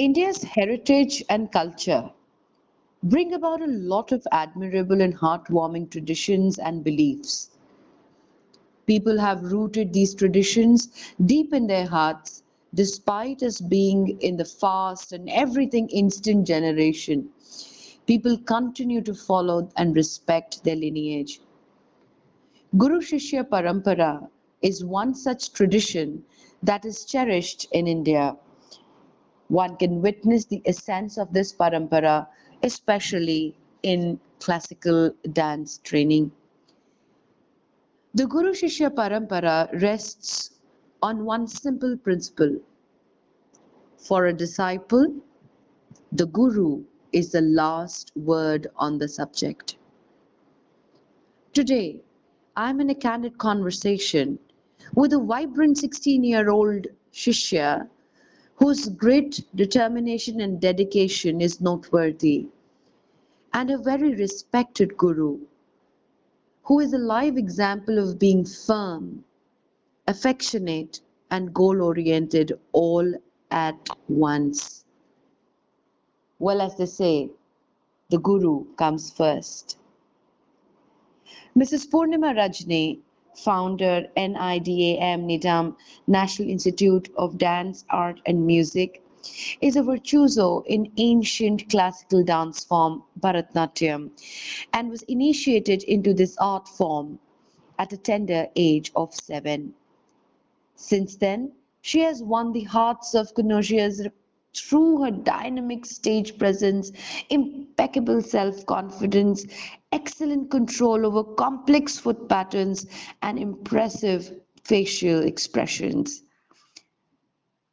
India's heritage and culture bring about a lot of admirable and heartwarming traditions and beliefs. People have rooted these traditions deep in their hearts, despite us being in the fast and everything instant generation. People continue to follow and respect their lineage. Guru Shishya Parampara is one such tradition that is cherished in India. One can witness the essence of this parampara, especially in classical dance training. The Guru Shishya Parampara rests on one simple principle. For a disciple, the Guru is the last word on the subject. Today, I'm in a candid conversation with a vibrant 16 year old Shishya whose grit, determination, and dedication is noteworthy, and a very respected Guru who is a live example of being firm, affectionate, and goal oriented all at once. Well, as they say, the Guru comes first. Mrs. Poornima Rajini, founder NIDAM NIDAM National Institute of Dance, Art and Music, is a virtuoso in ancient classical dance form Bharatnatyam and was initiated into this art form at a tender age of seven. Since then, she has won the hearts of connoisseurs through her dynamic stage presence, impeccable self confidence, excellent control over complex foot patterns, and impressive facial expressions.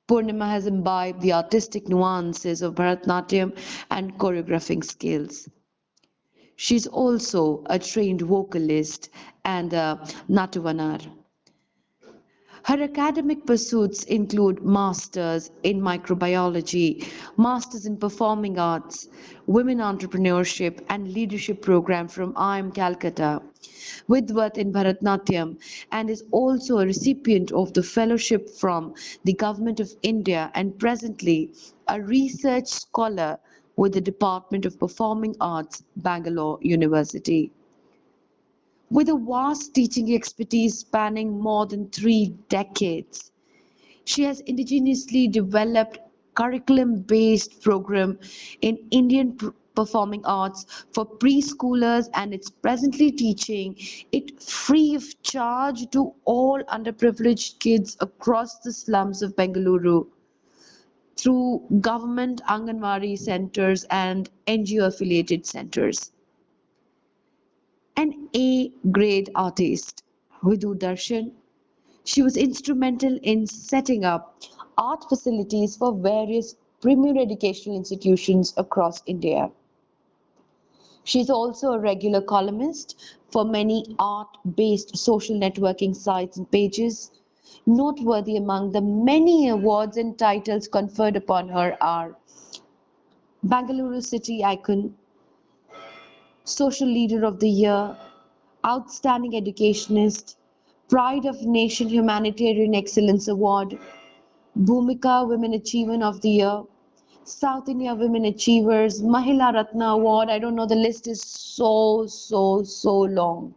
Poornima has imbibed the artistic nuances of Bharatanatyam and choreographing skills. She's also a trained vocalist and a Nattuvanar. Her academic pursuits include masters in microbiology, masters in performing arts, women entrepreneurship and leadership program from IIM Calcutta, Vidvat in Bharatnatyam and is also a recipient of the fellowship from the Government of India and presently a research scholar with the Department of Performing Arts, Bangalore University. With a vast teaching expertise spanning more than three decades, she has indigenously developed curriculum-based program in Indian performing arts for preschoolers and it's presently teaching it free of charge to all underprivileged kids across the slums of Bengaluru through government Anganwadi centers and NGO affiliated centers an A grade artist, Vidu Darshan. She was instrumental in setting up art facilities for various premier educational institutions across India. She's also a regular columnist for many art-based social networking sites and pages. Noteworthy among the many awards and titles conferred upon her are Bangalore City Icon, Social Leader of the Year, Outstanding Educationist, Pride of Nation Humanitarian Excellence Award, Bhumika Women Achievement of the Year, South India Women Achievers, Mahila Ratna Award. I don't know, the list is so, so, so long.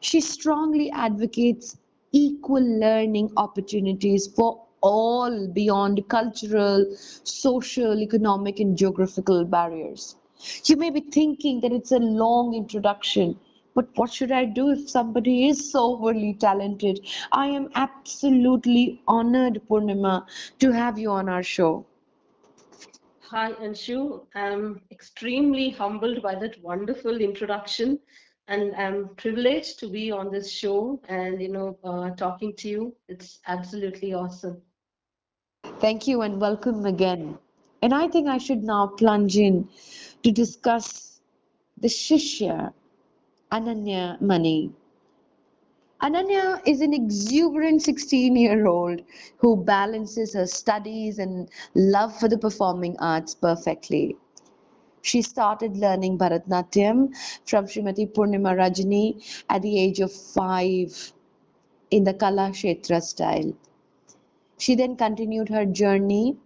She strongly advocates equal learning opportunities for all beyond cultural, social, economic, and geographical barriers. You may be thinking that it's a long introduction, but what should I do if somebody is so overly talented? I am absolutely honored, Poornima, to have you on our show. Hi, Anshu. I'm extremely humbled by that wonderful introduction, and I'm privileged to be on this show and you know uh, talking to you. It's absolutely awesome. Thank you and welcome again. And I think I should now plunge in to discuss the Shishya Ananya Mani. Ananya is an exuberant 16 year old who balances her studies and love for the performing arts perfectly. She started learning Bharatnatyam from Srimati Poornima Rajini at the age of five in the Kala Kshetra style. She then continued her journey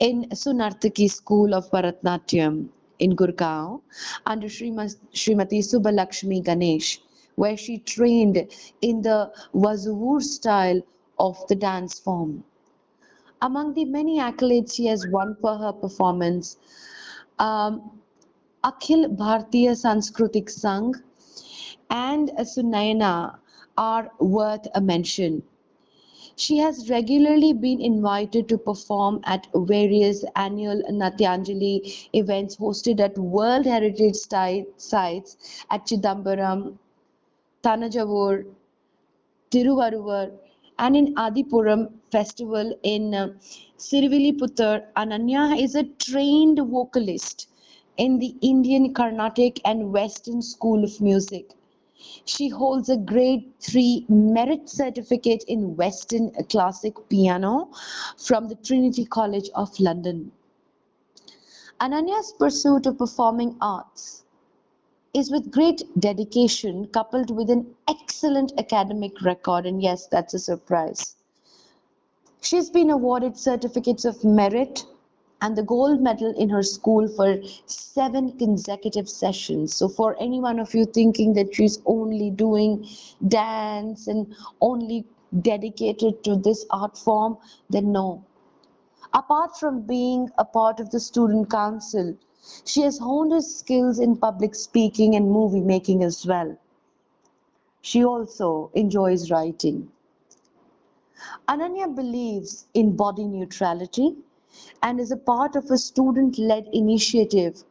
in Sunartaki School of Bharatnatyam in Gurgaon under Srimati Subbalakshmi Ganesh, where she trained in the Vazhuvoor style of the dance form. Among the many accolades she has won for her performance, um, Akhil Bhartiya Sanskritik Sangh and Sunayana are worth a mention. She has regularly been invited to perform at various annual Natyanjali events hosted at World Heritage Sites at Chidambaram, Thanjavur, Tiruvarur, and in Adipuram festival in uh. Ananya is a trained vocalist in the Indian Carnatic and Western School of Music. She holds a Grade 3 Merit Certificate in Western Classic Piano from the Trinity College of London. Ananya's pursuit of performing arts is with great dedication coupled with an excellent academic record, and yes, that's a surprise. She's been awarded certificates of merit and the gold medal in her school for seven consecutive sessions. So, for any one of you thinking that she's only doing dance and only dedicated to this art form, then no. Apart from being a part of the student council, she has honed her skills in public speaking and movie making as well. She also enjoys writing. Ananya believes in body neutrality and is a part of a student led initiative.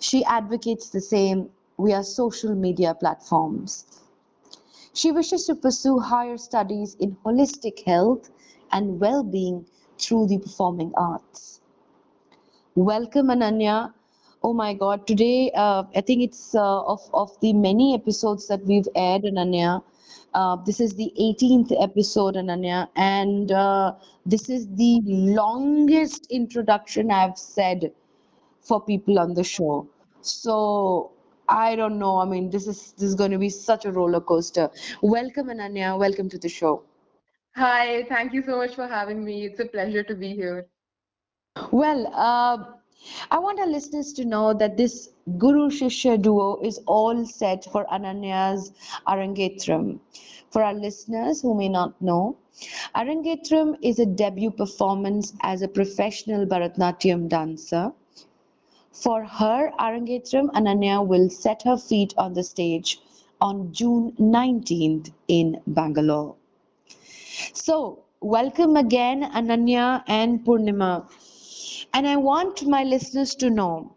She advocates the same via social media platforms. She wishes to pursue higher studies in holistic health and well being through the performing arts. Welcome, Ananya. Oh my God, today uh, I think it's uh, of, of the many episodes that we've aired, Ananya. Uh, this is the 18th episode, Ananya, and uh, this is the longest introduction I've said for people on the show. So I don't know. I mean, this is this is going to be such a roller coaster. Welcome, Ananya. Welcome to the show. Hi, thank you so much for having me. It's a pleasure to be here. Well, uh, I want our listeners to know that this Guru Shishya duo is all set for Ananya's Arangetram. For our listeners who may not know, Arangetram is a debut performance as a professional Bharatnatyam dancer. For her Arangetram, Ananya will set her feet on the stage on June 19th in Bangalore. So, welcome again, Ananya and Poornima. And I want my listeners to know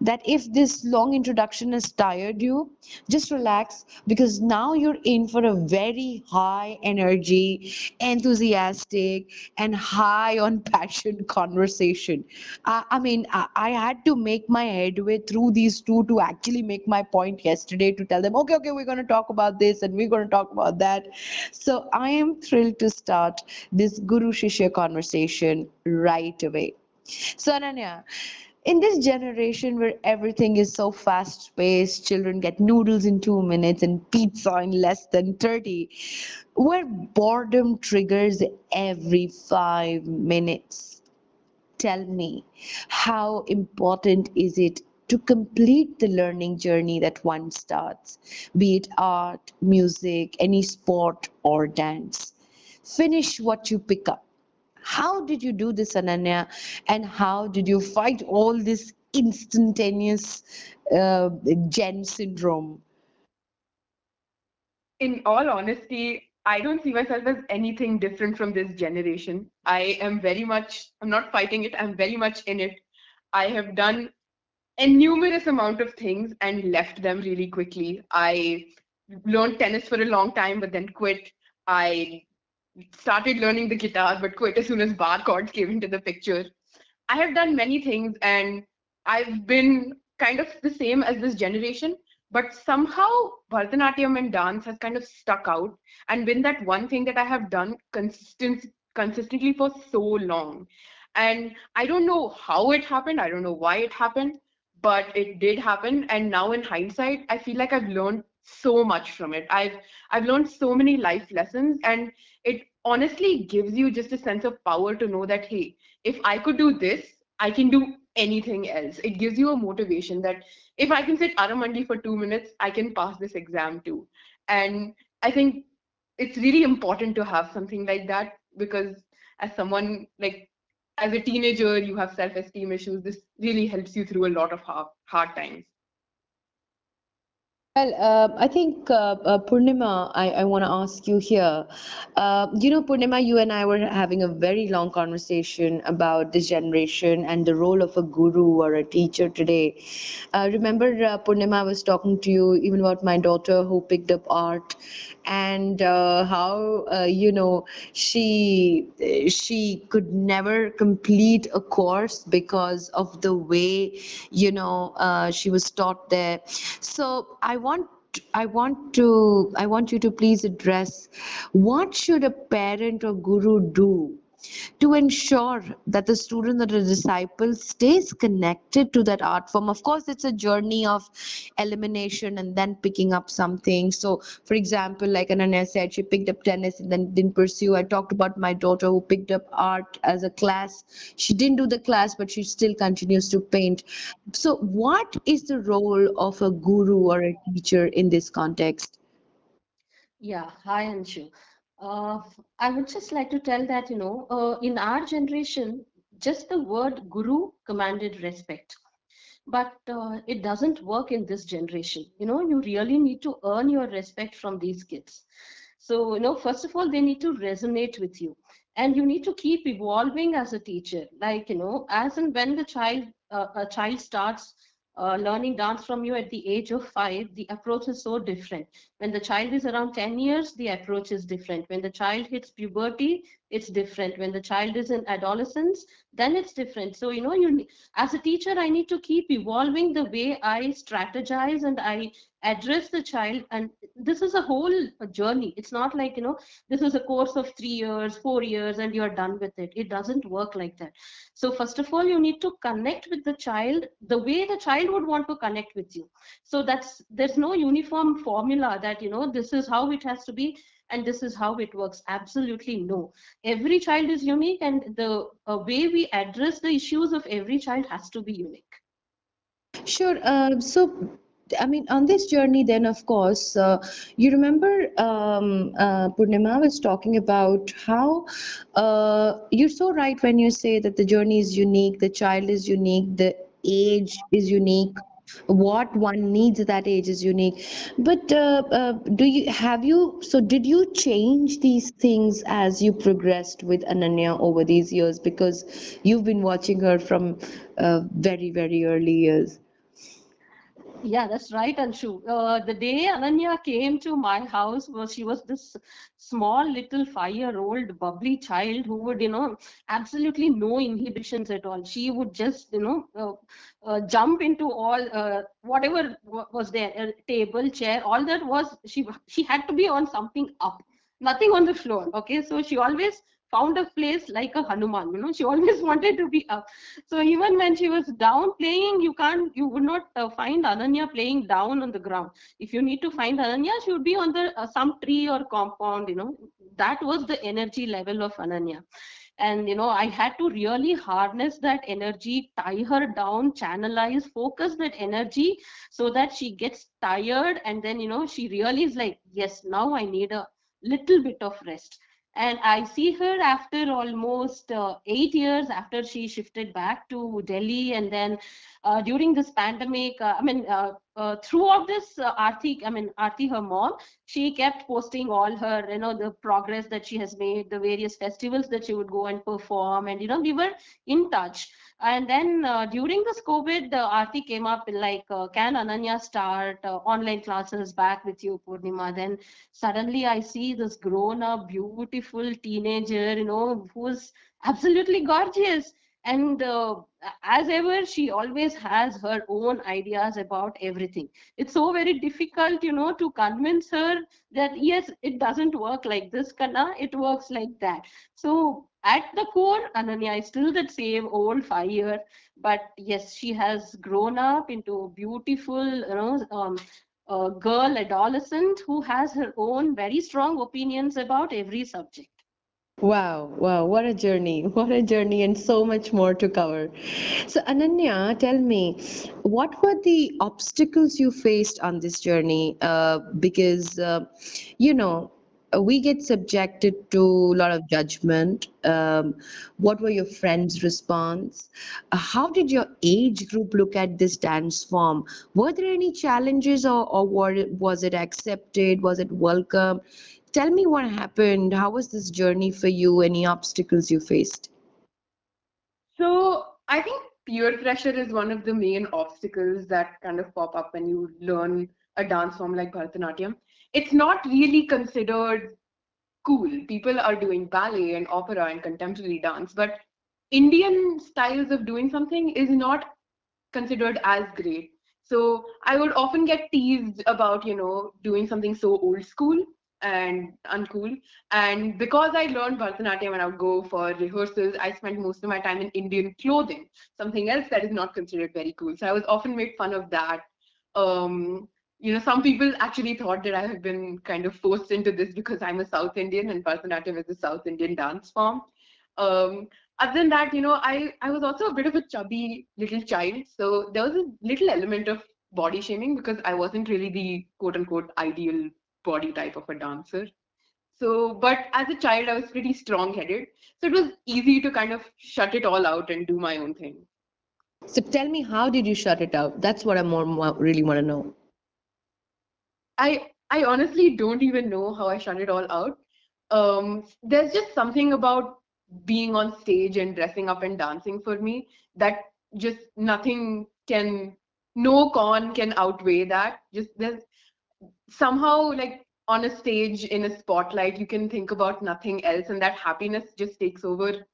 that if this long introduction has tired you, just relax because now you're in for a very high energy, enthusiastic, and high on passion conversation. I, I mean, I, I had to make my headway through these two to actually make my point yesterday to tell them, okay, okay, we're going to talk about this and we're going to talk about that. So I am thrilled to start this Guru Shishya conversation right away. So, Ananya, in this generation where everything is so fast paced, children get noodles in two minutes and pizza in less than 30, where boredom triggers every five minutes. Tell me, how important is it to complete the learning journey that one starts, be it art, music, any sport, or dance? Finish what you pick up how did you do this, Ananya? And how did you fight all this instantaneous uh, Gen syndrome? In all honesty, I don't see myself as anything different from this generation. I am very much, I'm not fighting it, I'm very much in it. I have done a numerous amount of things and left them really quickly. I learned tennis for a long time, but then quit. I started learning the guitar, but quit as soon as bar chords came into the picture. I have done many things and I've been kind of the same as this generation, but somehow Bharatanatyam and dance has kind of stuck out and been that one thing that I have done consistent, consistently for so long. And I don't know how it happened, I don't know why it happened, but it did happen. And now in hindsight, I feel like I've learned so much from it. I've I've learned so many life lessons and it honestly gives you just a sense of power to know that hey, if I could do this, I can do anything else. It gives you a motivation that if I can sit Aramandi for two minutes, I can pass this exam too. And I think it's really important to have something like that because as someone like as a teenager, you have self-esteem issues. This really helps you through a lot of hard, hard times. Well, uh, I think uh, uh, Poornima, I, I want to ask you here. Uh, you know, Poornima, you and I were having a very long conversation about this generation and the role of a guru or a teacher today. Uh, remember, uh, Poornima, I was talking to you even about my daughter who picked up art and uh, how, uh, you know, she she could never complete a course because of the way, you know, uh, she was taught there. So I want I want to I want you to please address what should a parent or guru do to ensure that the student or the disciple stays connected to that art form. Of course, it's a journey of elimination and then picking up something. So, for example, like Ananya said, she picked up tennis and then didn't pursue. I talked about my daughter who picked up art as a class. She didn't do the class, but she still continues to paint. So, what is the role of a guru or a teacher in this context? Yeah, hi Anshu. Uh, I would just like to tell that, you know, uh, in our generation, just the word guru commanded respect. But uh, it doesn't work in this generation. You know, you really need to earn your respect from these kids. So, you know, first of all, they need to resonate with you. And you need to keep evolving as a teacher. Like, you know, as and when the child, uh, a child starts uh, learning dance from you at the age of five, the approach is so different. When the child is around 10 years, the approach is different. When the child hits puberty, it's different. When the child is in adolescence, then it's different. So, you know, you as a teacher, I need to keep evolving the way I strategize and I address the child. And this is a whole journey. It's not like, you know, this is a course of three years, four years, and you're done with it. It doesn't work like that. So, first of all, you need to connect with the child the way the child would want to connect with you. So, that's there's no uniform formula that, you know, this is how it has to be and this is how it works. Absolutely no. Every child is unique, and the uh, way we address the issues of every child has to be unique. Sure. Uh, so, I mean, on this journey, then, of course, uh, you remember um, uh, Poornima was talking about how uh, you're so right when you say that the journey is unique, the child is unique, the age is unique, what one needs at that age is unique. But uh, uh, do you have you, so did you change these things as you progressed with Ananya over these years? Because you've been watching her from uh, very, very early years. Yeah, that's right, Anshu. Uh, the day Ananya came to my house was she was this small little five-year-old bubbly child who would, you know, absolutely no inhibitions at all. She would just, you know, uh, uh, jump into all uh, whatever was there, a table, chair, all that was she she had to be on something up, nothing on the floor. Okay, so she always found a place like a Hanuman. You know, she always wanted to be up so even when she was down playing, you can't, you would not uh, find Ananya playing down on the ground. If you need to find Ananya, she would be on the uh, some tree or compound. You know, that was the energy level of Ananya. And you know, I had to really harness that energy, tie her down, channelize, focus that energy so that she gets tired, and then you know, she really is like, yes, now I need a little bit of rest and I see her after almost uh, eight years after she shifted back to Delhi, and then uh, during this pandemic, uh, I mean, uh, uh, throughout this, uh, I mean, Aarti, her mom, she kept posting all her, you know, the progress that she has made, the various festivals that she would go and perform, and you know, we were in touch. And then uh, during this COVID, uh, Aarti came up like, uh, can Ananya start uh, online classes back with you, Poornima? Then suddenly I see this grown up, beautiful teenager, you know, who's absolutely gorgeous. And uh, as ever, she always has her own ideas about everything. It's so very difficult, you know, to convince her that yes, it doesn't work like this, Kanna, it works like that. So at the core, Ananya is still that same old year, but yes, she has grown up into a beautiful, you know, um, girl adolescent who has her own very strong opinions about every subject. Wow, wow, what a journey, what a journey, and so much more to cover. So, Ananya, tell me, what were the obstacles you faced on this journey? Uh, because, uh, you know, uh, we get subjected to a lot of judgment. Um, what were your friends' response? Uh, how did your age group look at this dance form? Were there any challenges, or, or were it- was it accepted? Was it welcome? Tell me what happened. How was this journey for you? Any obstacles you faced? So I think peer pressure is one of the main obstacles that kind of pop up when you learn a dance form like Bharatanatyam. It's not really considered cool. People are doing ballet and opera and contemporary dance, but Indian styles of doing something is not considered as great. So I would often get teased about, you know, doing something so old school and uncool. And because I learned Bharatanatyam and I would go for rehearsals, I spent most of my time in Indian clothing, something else that is not considered very cool. So I was often made fun of that. Um, you know, some people actually thought that I had been kind of forced into this because I'm a South Indian and Bharatanatyam is a South Indian dance form. Um, other than that, you know, I, I was also a bit of a chubby little child. So there was a little element of body shaming because I wasn't really the quote unquote ideal body type of a dancer. So, but as a child, I was pretty strong headed. So it was easy to kind of shut it all out and do my own thing. So tell me, how did you shut it out? That's what I more, more really want to know. I I honestly don't even know how I shut it all out. Um, there's just something about being on stage and dressing up and dancing for me that just nothing can, no con can outweigh that. Just there's somehow like on a stage in a spotlight, you can think about nothing else, and that happiness just takes over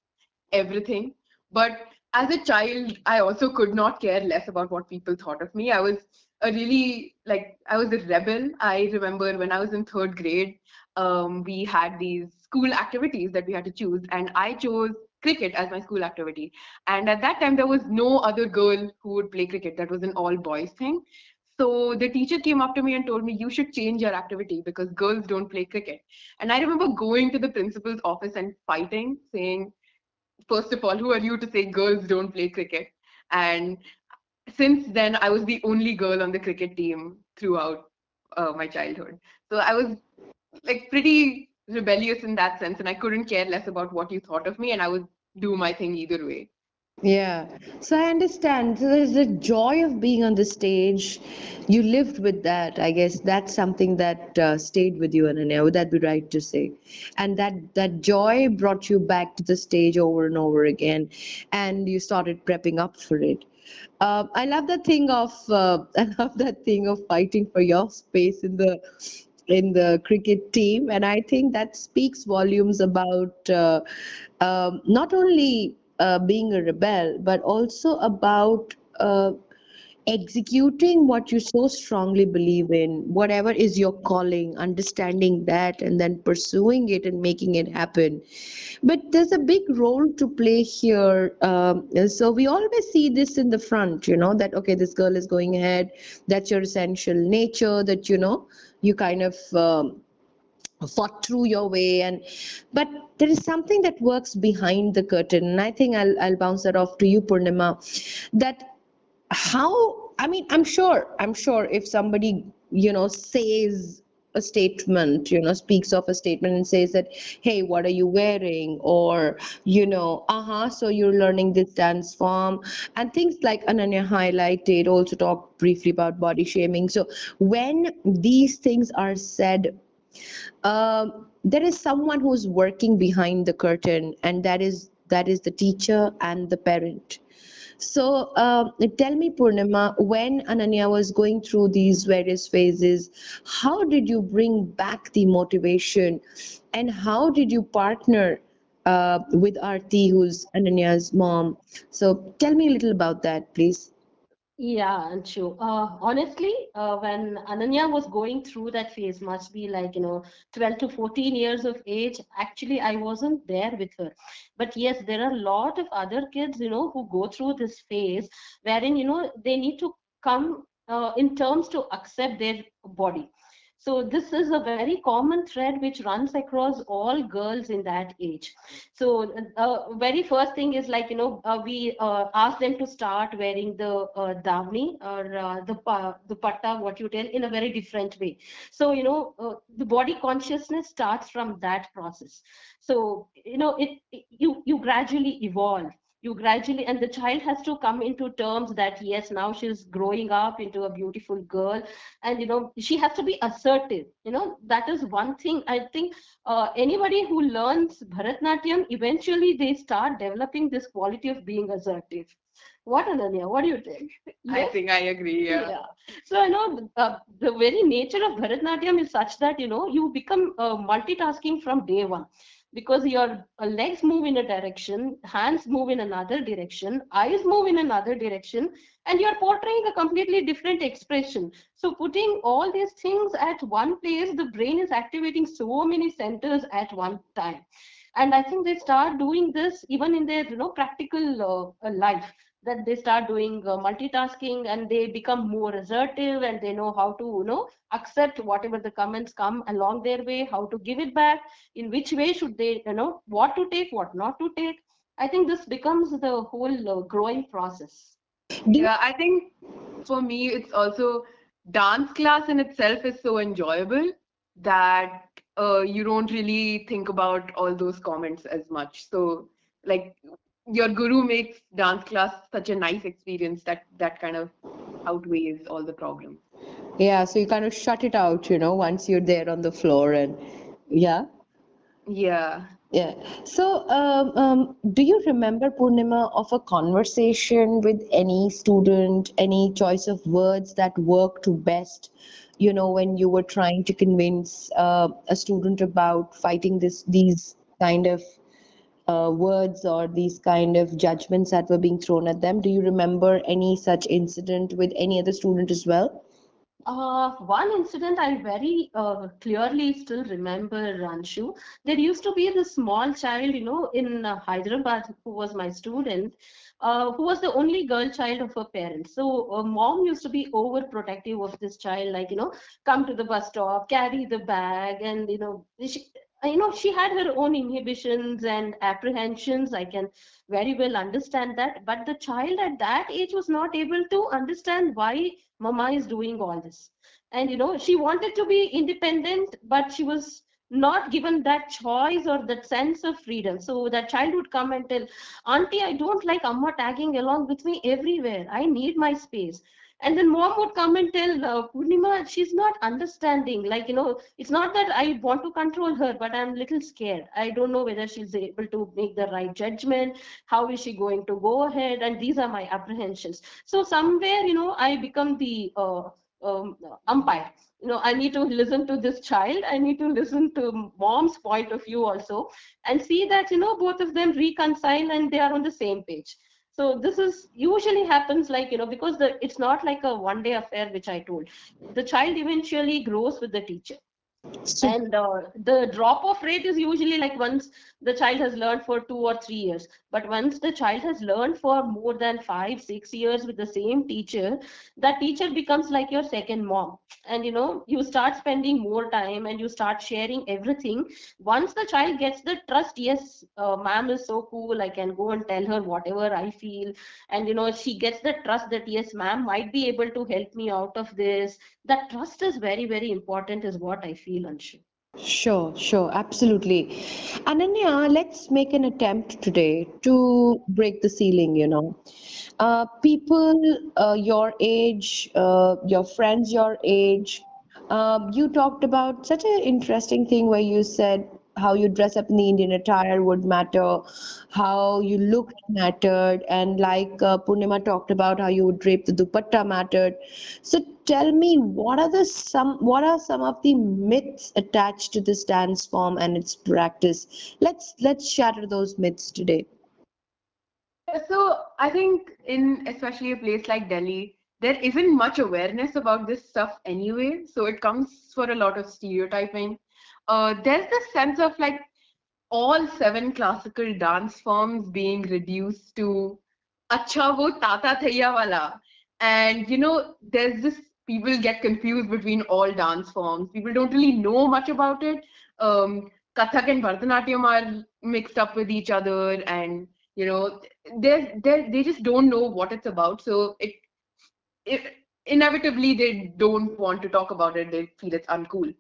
everything. But as a child, I also could not care less about what people thought of me. I was a really like I was a rebel. I remember when I was in third grade, um, we had these school activities that we had to choose, and I chose cricket as my school activity. And at that time, there was no other girl who would play cricket. That was an all boys thing. So the teacher came up to me and told me, you should change your activity because girls don't play cricket. And I remember going to the principal's office and fighting, saying, first of all, who are you to say girls don't play cricket? And since then, I was the only girl on the cricket team throughout uh, my childhood. So I was like pretty rebellious in that sense, and I couldn't care less about what you thought of me, and I would do my thing either way. Yeah, so I understand. So there's the joy of being on the stage. You lived with that. I guess that's something that uh, stayed with you, Ananya. Would that be right to say? And that that joy brought you back to the stage over and over again, and you started prepping up for it. Uh, I love that thing of uh, I love that thing of fighting for your space in the in the cricket team, and I think that speaks volumes about uh, um, not only uh, being a rebel, but also about uh, executing what you so strongly believe in, whatever is your calling, understanding that, and then pursuing it and making it happen. But there's a big role to play here. Um, so we always see this in the front, you know, that okay, this girl is going ahead. That's your essential nature. That you know, you kind of. Um, fought through your way and but there is something that works behind the curtain and i think i'll i'll bounce that off to you poornima that how i mean i'm sure i'm sure if somebody you know says a statement you know speaks of a statement and says that hey what are you wearing? Or you know uh-huh so you're learning this dance form and things like ananya highlighted also talk briefly about body shaming. So when these things are said um, there is someone who's working behind the curtain and that is that is the teacher and the parent so uh, tell me poornima when ananya was going through these various phases how did you bring back the motivation and how did you partner uh, with Arti, who's Ananya's mom? So tell me a little about that, please. Yeah, Anshu. Uh, honestly, uh, when Ananya was going through that phase, must be like, you know, 12 to 14 years of age, actually, I wasn't there with her. But yes, there are a lot of other kids, you know, who go through this phase wherein, you know, they need to come uh, in terms to accept their body so this is a very common thread which runs across all girls in that age. So uh, very first thing is like you know uh, we uh, ask them to start wearing the uh, or uh, the pa- the patta what you tell in a very different way. So you know uh, the body consciousness starts from that process. So you know it, it you you gradually evolve you gradually and the child has to come into terms that yes now she's growing up into a beautiful girl. And you know she has to be assertive. You know that is one thing. I think uh, anybody who learns bharatnatyam eventually they start developing this quality of being assertive. What ananya? What do you think? I think I agree. Yeah. yeah. So, you know, uh, the very nature of Bharatnatyam is such that, you know, you become uh, multitasking from day one because your uh, legs move in a direction, hands move in another direction, eyes move in another direction, and you're portraying a completely different expression. So, putting all these things at one place, the brain is activating so many centers at one time. And I think they start doing this even in their, you know, practical uh, life that they start doing uh, multitasking and they become more assertive and they know how to you know accept whatever the comments come along their way how to give it back in which way should they you know what to take what not to take i think this becomes the whole uh, growing process Yeah, I think for me, it's also dance class in itself is so enjoyable that uh, you don't really think about all those comments as much. So, like, your guru makes dance class such a nice experience that that kind of outweighs all the problems. Yeah, so you kind of shut it out, you know, once you're there on the floor and yeah. Yeah. Yeah. So, um, um, do you remember, Poornima, of a conversation with any student, any choice of words that worked best, you know, when you were trying to convince uh, a student about fighting this, these kind of words or these kind of judgments that were being thrown at them? Do you remember any such incident with any other student as well? Uh, one incident I very uh, clearly still remember, Ranshu. There used to be this small child, you know, in uh, Hyderabad who was my student, uh, who was the only girl child of her parents. So, uh, mom used to be overprotective of this child, like, you know, come to the bus stop, carry the bag, and, you know, she, Uh, you know, she had her own inhibitions and apprehensions. I can very well understand that. But the child at that age was not able to understand why mama is doing all this and you know she wanted to be independent but she was not given that choice or that sense of freedom so that child would come and tell auntie i don't like amma tagging along with me everywhere i need my space and then mom would come and tell uh, Poornima, she's not understanding. Like, you know, it's not that I want to control her, but I'm a little scared. I don't know whether she's able to make the right judgment. How is she going to go ahead? And these are my apprehensions. So somewhere, you know, I become the uh, um, umpire. You know, I need to listen to this child. I need to listen to mom's point of view also and see that, you know, both of them reconcile and they are on the same page so this is usually happens like you know because the it's not like a one day affair which i told. The child eventually grows with the teacher So, and uh, the drop off rate is usually like once the child has learned for two or three years. But once the child has learned for more than five six years with the same teacher that teacher becomes like your second mom. And you know you start spending more time and you start sharing everything. Once the child gets the trust yes uh, ma'am is so cool i can go and tell her whatever i feel. And you know she gets the trust that yes ma'am might be able to help me out of this. That trust is very very important is what i feel anshu Sure, sure, absolutely. Ananya, let's make an attempt today to break the ceiling, you know. Uh, people uh, your age, uh, your friends your age, um, you talked about such an interesting thing where you said how you dress up in the Indian attire would matter, how you looked mattered, and like uh, Poornima talked about how you would drape the dupatta mattered. So tell me, what are the some what are some of the myths attached to this dance form and its practice? Let's let's shatter those myths today. So I think in especially a place like Delhi, there isn't much awareness about this stuff anyway. So it comes for a lot of stereotyping. Uh, there's this sense of like all seven classical dance forms being reduced to acha wo tata thaiya wala. And you know there's this people get confused between all dance forms. People don't really know much about it. Um kathak and bharatanatyam are mixed up with each other and you know they they they just don't know what it's about. So it it, inevitably they don't want to talk about it. They feel it's uncool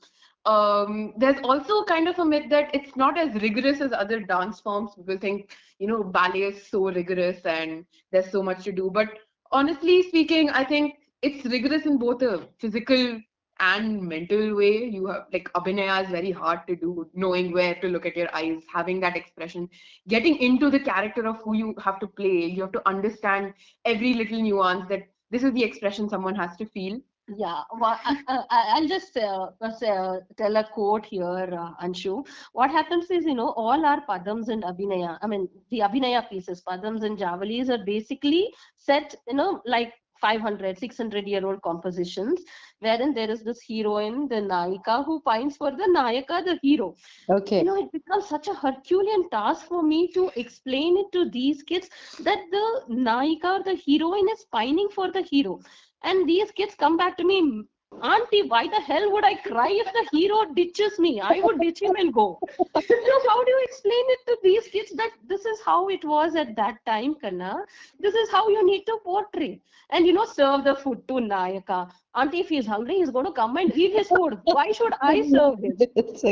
um, there's also kind of a myth that it's not as rigorous as other dance forms people think you know ballet is so rigorous and there's so much to do. But honestly speaking i think it's rigorous in both a physical and mental way. You have like abhinaya is very hard to do knowing where to look at your eyes having that expression getting into the character of who you have to play. You have to understand every little nuance that this is the expression someone has to feel Yeah, well, I, I, I'll just uh, uh, uh, tell a quote here, uh, Anshu. What happens is, you know, all our padams and abhinaya, I mean, the abhinaya pieces, padams and javalis are basically set, you know, like 500, 600 year old compositions, wherein there is this heroine, the Nayika, who pines for the Nayaka, the hero. Okay. You know, it becomes such a Herculean task for me to explain it to these kids that the Nayika the heroine is pining for the hero and these kids come back to me, Auntie, why the hell would I cry if the hero ditches me? I would ditch him and go. So how do you explain it to these kids that this is how it was at that time, Kanna? This is how you need to portray. And you know, serve the food to Nayaka. Auntie, if he's hungry, he's going to come and eat his food. Why should I serve him? So.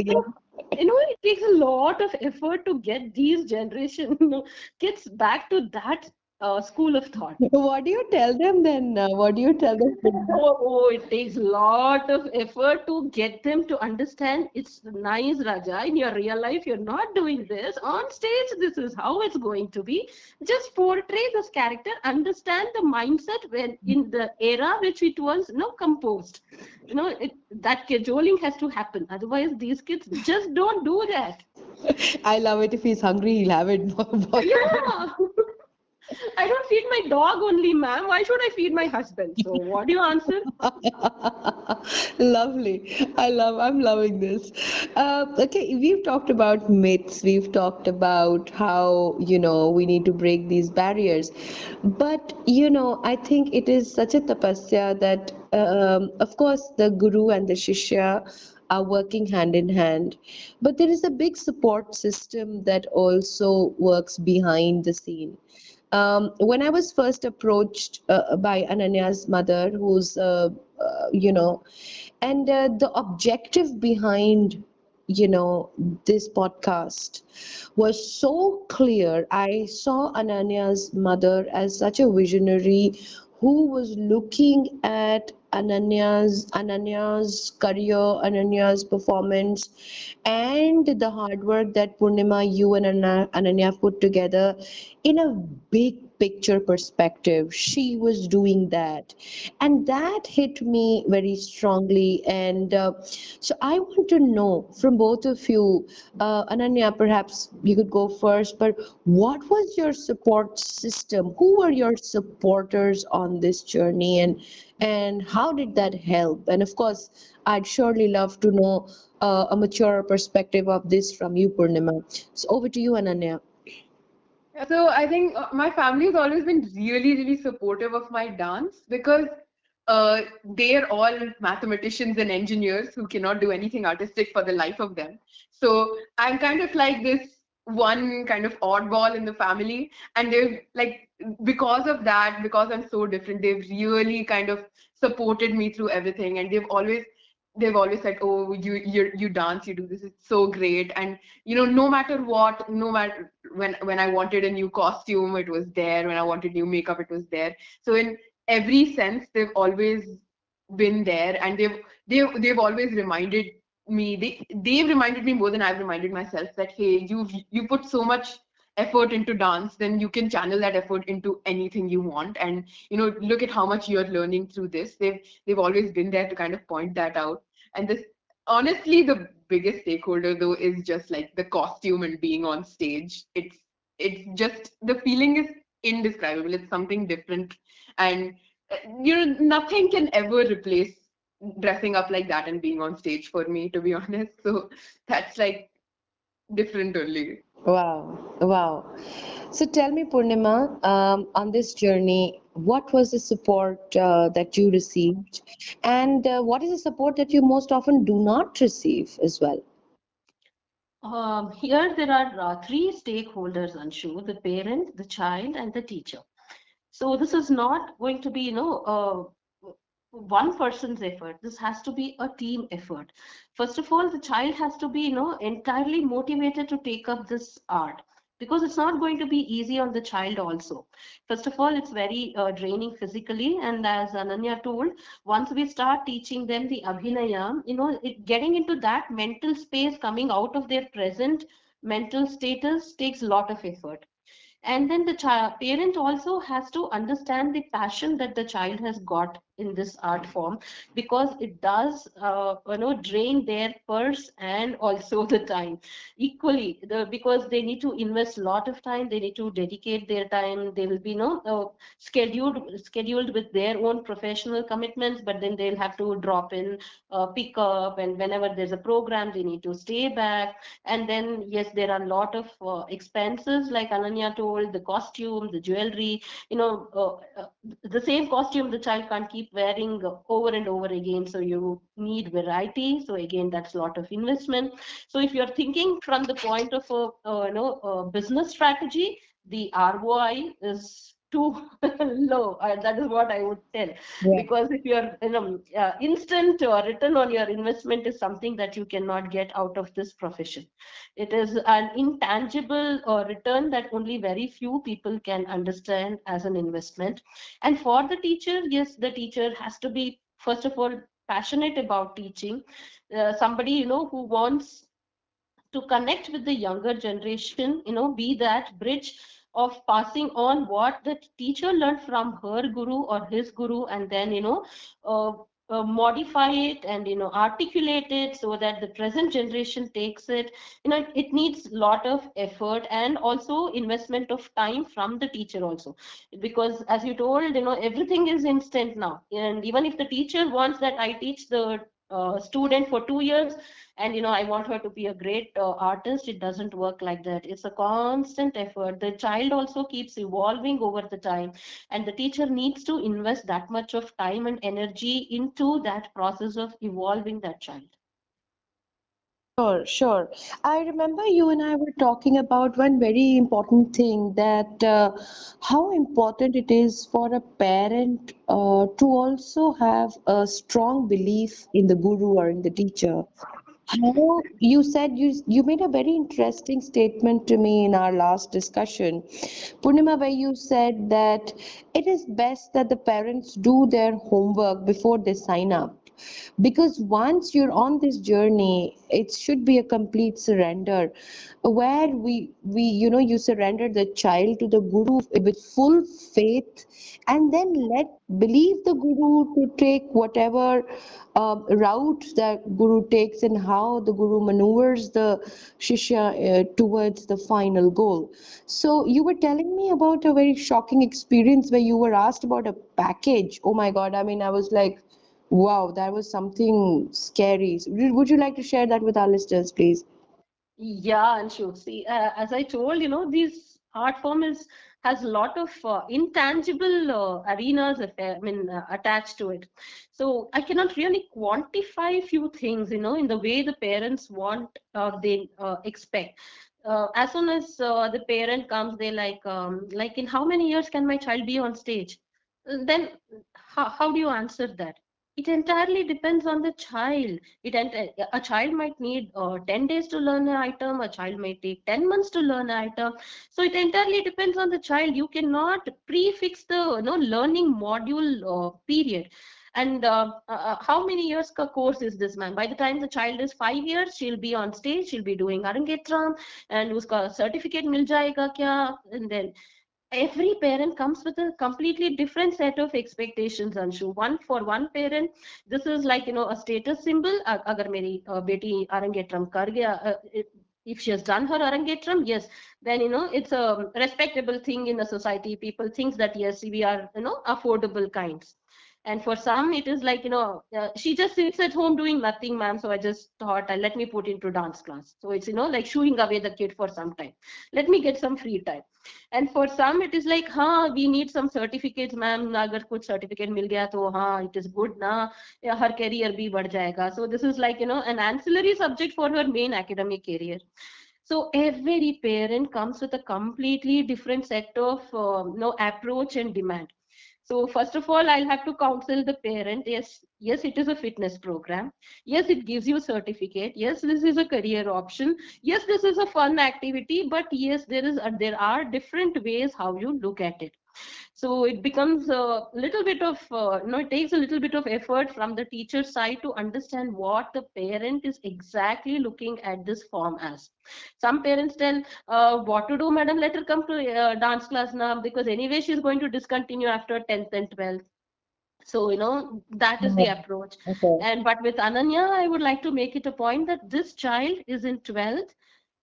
You know, it takes a lot of effort to get these generation kids back to that uh, school of thought. What do you tell them then? Uh, what do you tell them? Oh, oh, it takes a lot of effort to get them to understand it's nice, Raja. In your real life, you're not doing this. On stage, this is how it's going to be. Just portray this character, understand the mindset when in the era which it was you know, composed. You know, it, that cajoling has to happen. Otherwise, these kids just don't do that. I love it. If he's hungry, he'll have it. Yeah. I don't feed my dog only, ma'am. Why should I feed my husband? So, what do you answer? Lovely. I love, I'm loving this. Uh, okay, we've talked about myths, we've talked about how, you know, we need to break these barriers. But, you know, I think it is such a tapasya that, um, of course, the guru and the shishya are working hand in hand. But there is a big support system that also works behind the scene. Um, when I was first approached uh, by Ananya's mother, who's, uh, uh, you know, and uh, the objective behind, you know, this podcast was so clear. I saw Ananya's mother as such a visionary who was looking at Ananya's Ananya's career, Ananya's performance, and the hard work that Poornima, you and Ana- Ananya put together in a big picture perspective. She was doing that, and that hit me very strongly. And uh, so I want to know from both of you, uh, Ananya, perhaps you could go first, but what was your support system? Who were your supporters on this journey, and and how did that help? And of course, I'd surely love to know uh, a mature perspective of this from you, Poornima. So over to you, Ananya. So I think uh, my family has always been really, really supportive of my dance because uh, they're all mathematicians and engineers who cannot do anything artistic for the life of them. So I'm kind of like this one kind of oddball in the family, and they've like because of that, because I'm so different, they've really kind of supported me through everything, and they've always they've always said, "Oh, you you you dance, you do this, it's so great," and you know no matter what no matter when when i wanted a new costume it was there. When i wanted new makeup it was there. So in every sense they've always been there and they've they've they've always reminded me they they've reminded me more than i've reminded myself that hey you've you put so much effort into dance then you can channel that effort into anything you want. And you know look at how much you're learning through this. They've they've always been there to kind of point that out. And this honestly the biggest stakeholder though is just like the costume and being on stage. It's it's just the feeling is indescribable. It's something different. And uh, you know nothing can ever replace dressing up like that and being on stage for me to be honest. So that's like different only Wow, wow. So tell me, Poornima, um, on this journey, What was the support uh, that you received? And uh, what is the support that you most often do not receive as well? Um, here there are uh, three stakeholders, Anshu, the parent, the child, and the teacher. So this is not going to be, you know, uh, one person's effort. This has to be a team effort. First of all, the child has to be, you know, entirely motivated to take up this art because it's not going to be easy on the child also. First of all, it's very uh, draining physically. And as Ananya told, once we start teaching them the abhinaya, you know, it, getting into that mental space coming out of their present mental status takes a lot of effort and then the child parent also has to understand the passion that the child has got in this art form because it does uh, you know drain their purse and also the time. Equally the because they need to invest a lot of time they need to dedicate their time they will be you know uh, scheduled scheduled with their own professional commitments but then they'll have to drop in uh, pick up and whenever there's a program they need to stay back. And then yes there are a lot of uh, expenses like ananya told the costume the jewelry you know uh, uh, the same costume the child can't keep wearing uh, over and over again. So you need variety. So again that's a lot of investment. So if you're thinking from the point of a, uh, you know a business strategy the roi is too low uh, that is what i would tell. Yeah. because if your you know uh, instant uh, return on your investment is something that you cannot get out of this profession. It is an intangible uh, return that only very few people can understand as an investment. And for the teacher yes the teacher has to be first of all passionate about teaching. Uh, somebody you know who wants to connect with the younger generation you know be that bridge of passing on what the teacher learned from her guru or his guru and then you know uh, uh, modify it and you know articulate it so that the present generation takes it. You know it needs lot of effort and also investment of time from the teacher also. Because as you told you know everything is instant now. And even if the teacher wants that i teach the student for two years. And you know i want her to be a great uh, artist. It doesn't work like that. It's a constant effort. The child also keeps evolving over the time. And the teacher needs to invest that much of time and energy into that process of evolving that child Sure, sure. I remember you and I were talking about one very important thing that uh, how important it is for a parent uh, to also have a strong belief in the guru or in the teacher. How you said you you made a very interesting statement to me in our last discussion, Poornima, where you said that it is best that the parents do their homework before they sign up. Because once you're on this journey, it should be a complete surrender, where we we you know you surrender the child to the guru with full faith, and then let believe the guru to take whatever um, route that guru takes and how the guru maneuvers the shishya uh, towards the final goal. So you were telling me about a very shocking experience where you were asked about a package. Oh my God, I mean, I was like, wow, that was something scary. Would you like to share that with our listeners, please? Yeah, and sure. See, uh, as I told, you know, this art form is has a lot of uh, intangible uh, arenas, uh, I mean, uh, attached to it. So I cannot really quantify a few things, you know, in the way the parents want or they uh, expect. Uh, as soon as uh, the parent comes, they like, um, like, in how many years can my child be on stage? Then how, how do you answer that? It entirely depends on the child. It ent- a child might need uh, 10 days to learn an item a child might take 10 months to learn an item. So it entirely depends on the child. You cannot prefix the you know learning module uh, period. And uh, uh, uh, how many years ka course is this man by the time the child is 5 years she'll be on stage she'll be doing arangetram and uska certificate mil jayega kya? And then every parent comes with a completely different set of expectations anshu. One for one parent this is like you know a status symbol. Ag- agar meri uh, beti arangetram kar gaya uh, if if she has done her arangetram yes then you know it's a respectable thing in the society. People thinks that yes we are you know affordable kinds and for some it is like you know uh, she just sits at home doing nothing ma'am so i just thought uh, let me put into dance class. So it's you know like shooing away the kid for some time. Let me get some free time. And for some it is like huh we need some certificates ma'am. Agar certificate mil gaya to huh, it is good na. Her career bhi bad jayega. So this is like you know an ancillary subject for her main academic career. So every parent comes with a completely different set of uh, you know, approach and demand so first of all i'll have to counsel the parent. Yes yes it is a fitness program. Yes it gives you a certificate. Yes this is a career option. Yes this is a fun activity but yes there is there are different ways how you look at it so it becomes a little bit of uh, you know it takes a little bit of effort from the teacher side to understand what the parent is exactly looking at this form as some parents tell uh, what to do madam let her come to uh, dance class now because anyway she's going to discontinue after 10th and 12th so you know that is the Mhm. approach Okay. and but with ananya i would like to make it a point that this child is in 12th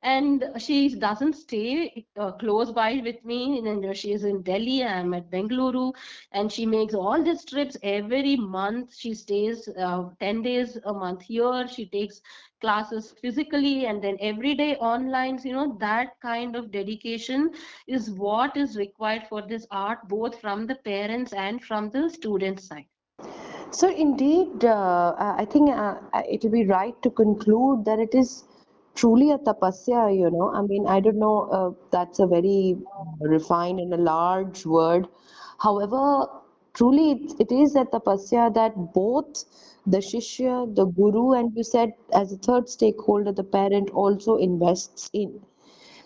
and she doesn't stay uh, close by with me. And she is in delhi i'm at bengaluru. And she makes all these trips every month. She stays uh, 10 days a month here. She takes classes physically and then every day online. You know that kind of dedication is what is required for this art both from the parents and from the student side. So indeed, uh, I think uh, it will be right to conclude that it is truly a tapasya, you know. I mean, I don't know, uh, that's a very refined and a large word. However, truly it, it is a tapasya that both the shishya, the guru, and you said as a third stakeholder, the parent also invests in.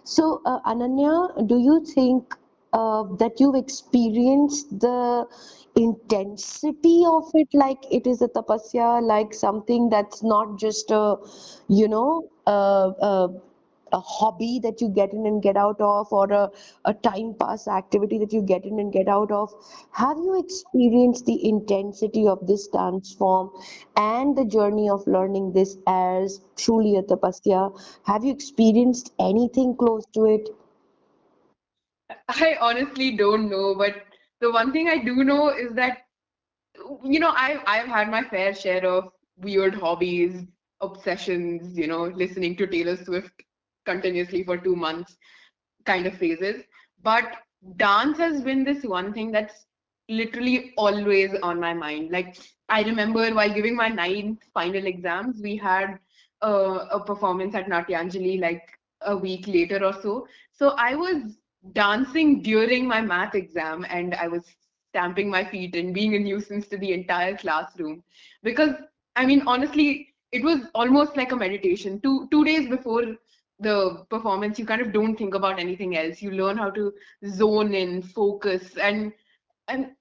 So, uh, Ananya, do you think uh, that you've experienced the intensity of it like it is a tapasya, like something that's not just a, you know, a hobby that you get in and get out of, or a, a time pass activity that you get in and get out of? Have you experienced the intensity of this dance form and the journey of learning this as truly a tapasya? Have you experienced anything close to it? I honestly don't know, but the one thing I do know is that you know I've I've had my fair share of weird hobbies, obsessions, you know, listening to Taylor Swift continuously for two months kind of phases. But dance has been this one thing that's literally always on my mind. Like I remember while giving my ninth final exams, we had a performance at Natyanjali like a week later or so. So I was dancing during my math exam and I was stamping my feet and being a nuisance to the entire classroom because I mean honestly it was almost like a meditation. Two two days before the performance you kind of don't think about anything else you learn how to zone in focus and and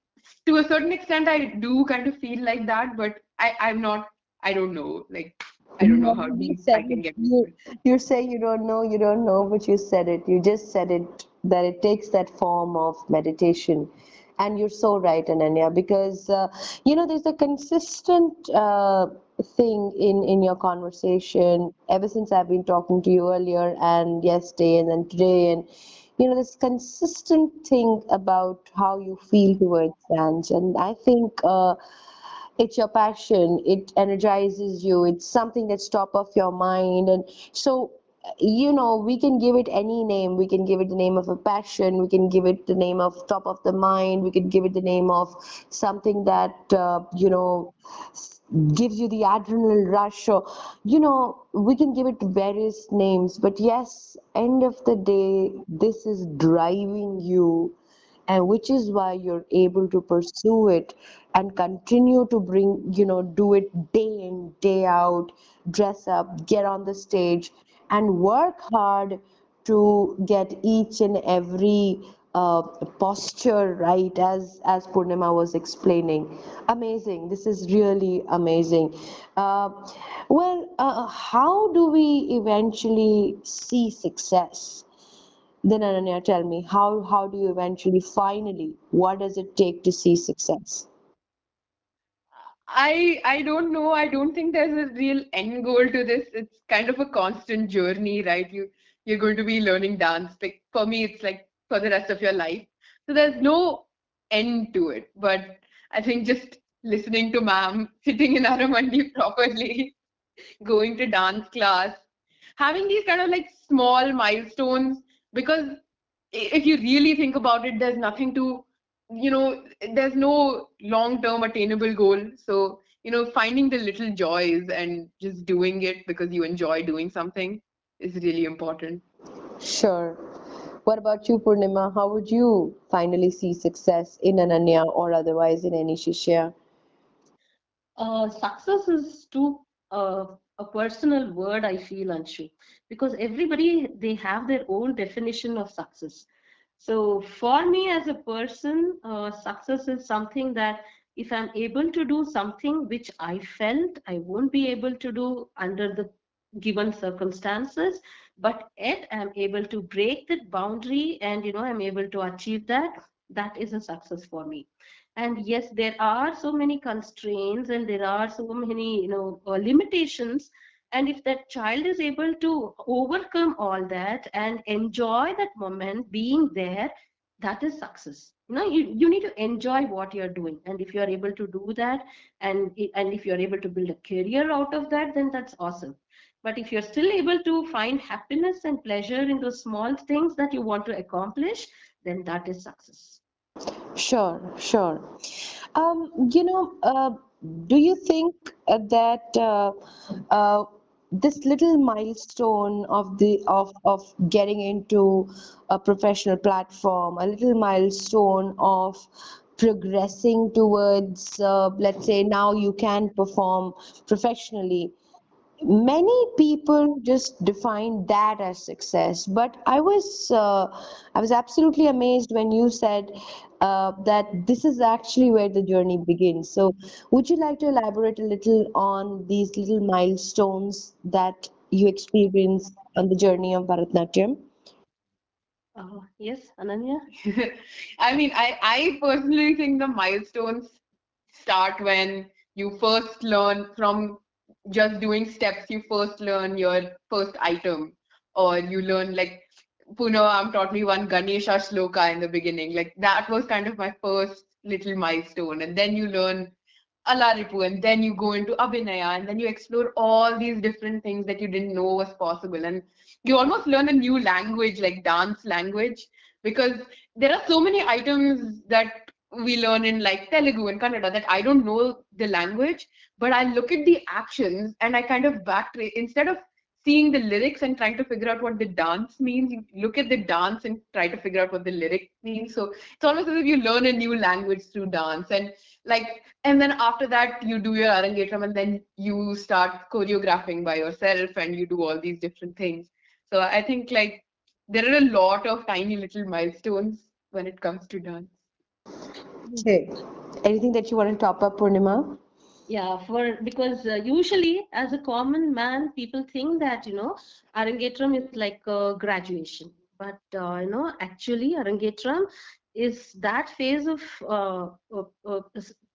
to a certain extent i do kind of feel like that but i i'm not i don't know like i don't know No, how you deep i can get You you're saying you don't know, you don't know, but you said it. You just said it that it takes that form of meditation. And you're so right, Ananya, because uh, you know there's a consistent uh, thing in in your conversation ever since I've been talking to you earlier and yesterday and then today and you know this consistent thing about how you feel towards dance and I think uh, it's your passion. It energizes you. It's something that's top of your mind. And so you know we can give it any name. We can give it the name of a passion. We can give it the name of top of the mind. We can give it the name of something that uh, you know gives you the adrenaline rush. Or you know we can give it various names but yes end of the day this is driving you and which is why you're able to pursue it and continue to bring you know do it day in day out dress up get on the stage and work hard to get each and every uh, posture right as as Poornima was explaining amazing this is really amazing uh, well uh, how do we eventually see success then Ananya, tell me, how how do you eventually, finally, what does it take to see success? I I don't know. I don't think there's a real end goal to this. It's kind of a constant journey, right? You you're going to be learning dance. Like for me, it's like for the rest of your life. So there's no end to it. But I think just listening to ma'am, sitting in Aramandi properly, going to dance class, having these kind of like small milestones because if you really think about it, there's nothing to, you know, there's no long-term attainable goal. So, you know, finding the little joys and just doing it because you enjoy doing something is really important. Sure. What about you, Poornima? How would you finally see success in Ananya or otherwise in any Shishya? Uh, success is too uh, a personal word, I feel, Anshu, because everybody they have their own definition of success. So for me as a person, uh, success is something that if I'm able to do something which I felt I won't be able to do under the given circumstances, but yet I'm able to break that boundary and you know I'm able to achieve that, that is a success for me. And yes there are so many constraints and there are so many you know uh, limitations. And if that child is able to overcome all that and enjoy that moment being there that is success. You know you, you need to enjoy what you're doing. And if you're able to do that and and if you're able to build a career out of that then that's awesome but if you're still able to find happiness and pleasure in those small things that you want to accomplish then that is success Sure, sure. Um, you know, uh, do you think uh, that uh, uh, this little milestone of the of of getting into a professional platform, a little milestone of progressing towards, uh, let's say, now you can perform professionally, many people just define that as success but i was uh, i was absolutely amazed when you said uh, that this is actually where the journey begins. So would you like to elaborate a little on these little milestones that you experienced on the journey of bharatnatyam? Uh, yes ananya. I mean, I, I personally think the milestones start when you first learn from just doing steps, you first learn your first item, or you learn like Punawam taught me one Ganesha shloka in the beginning. Like that was kind of my first little milestone. And then you learn Alaripu, and then you go into Abhinaya, and then you explore all these different things that you didn't know was possible. And you almost learn a new language, like dance language, because there are so many items that we learn in like Telugu and Kannada that I don't know the language, but I look at the actions and I kind of backtrace instead of seeing the lyrics and trying to figure out what the dance means. You look at the dance and try to figure out what the lyric means. So it's almost as if you learn a new language through dance. And like, and then after that, you do your arangetram and then you start choreographing by yourself and you do all these different things. So I think like there are a lot of tiny little milestones when it comes to dance. okay anything that you want to top up poornima Yeah, for because uh, usually as a common man, people think that you know Arangetram is like a graduation, but uh, you know actually Arangetram is that phase of uh,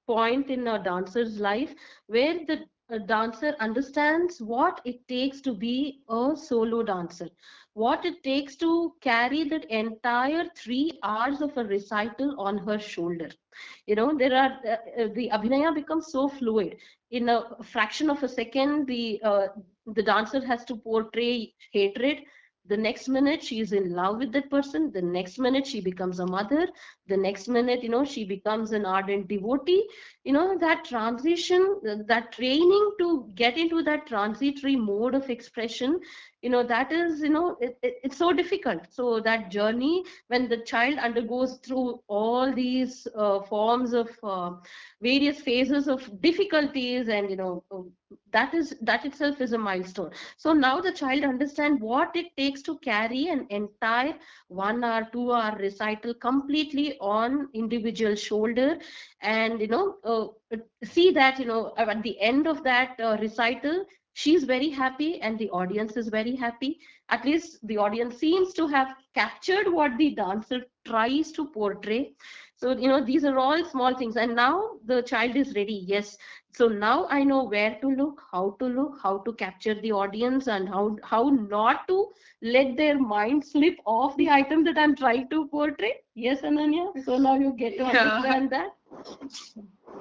point in a dancer's life where the uh, dancer understands what it takes to be a solo dancer, what it takes to carry that entire three hours of a recital on her shoulder. You know there are uh, uh, the abhinaya becomes so fluid. In a fraction of a second the uh, the dancer has to portray hatred. The next minute she is in love with that person. The next minute she becomes a mother. The next minute you know she becomes an ardent devotee. You know that transition that training to get into that transitory mode of expression you know that is you know it, it, it's so difficult. So that journey when the child undergoes through all these uh, forms of uh, various phases of difficulties and you know um, that is that itself is a milestone. So now the child understand what it takes to carry an entire one hour two hour recital completely on individual shoulder and you know uh, see that you know at the end of that uh, recital she's very happy and the audience is very happy. At least the audience seems to have captured what the dancer tries to portray. So you know these are all small things. And now the child is ready yes. So now i know where to look how to look how to capture the audience and how how not to let their mind slip off the item that i'm trying to portray. Yes ananya? So now you get to Yeah. understand that.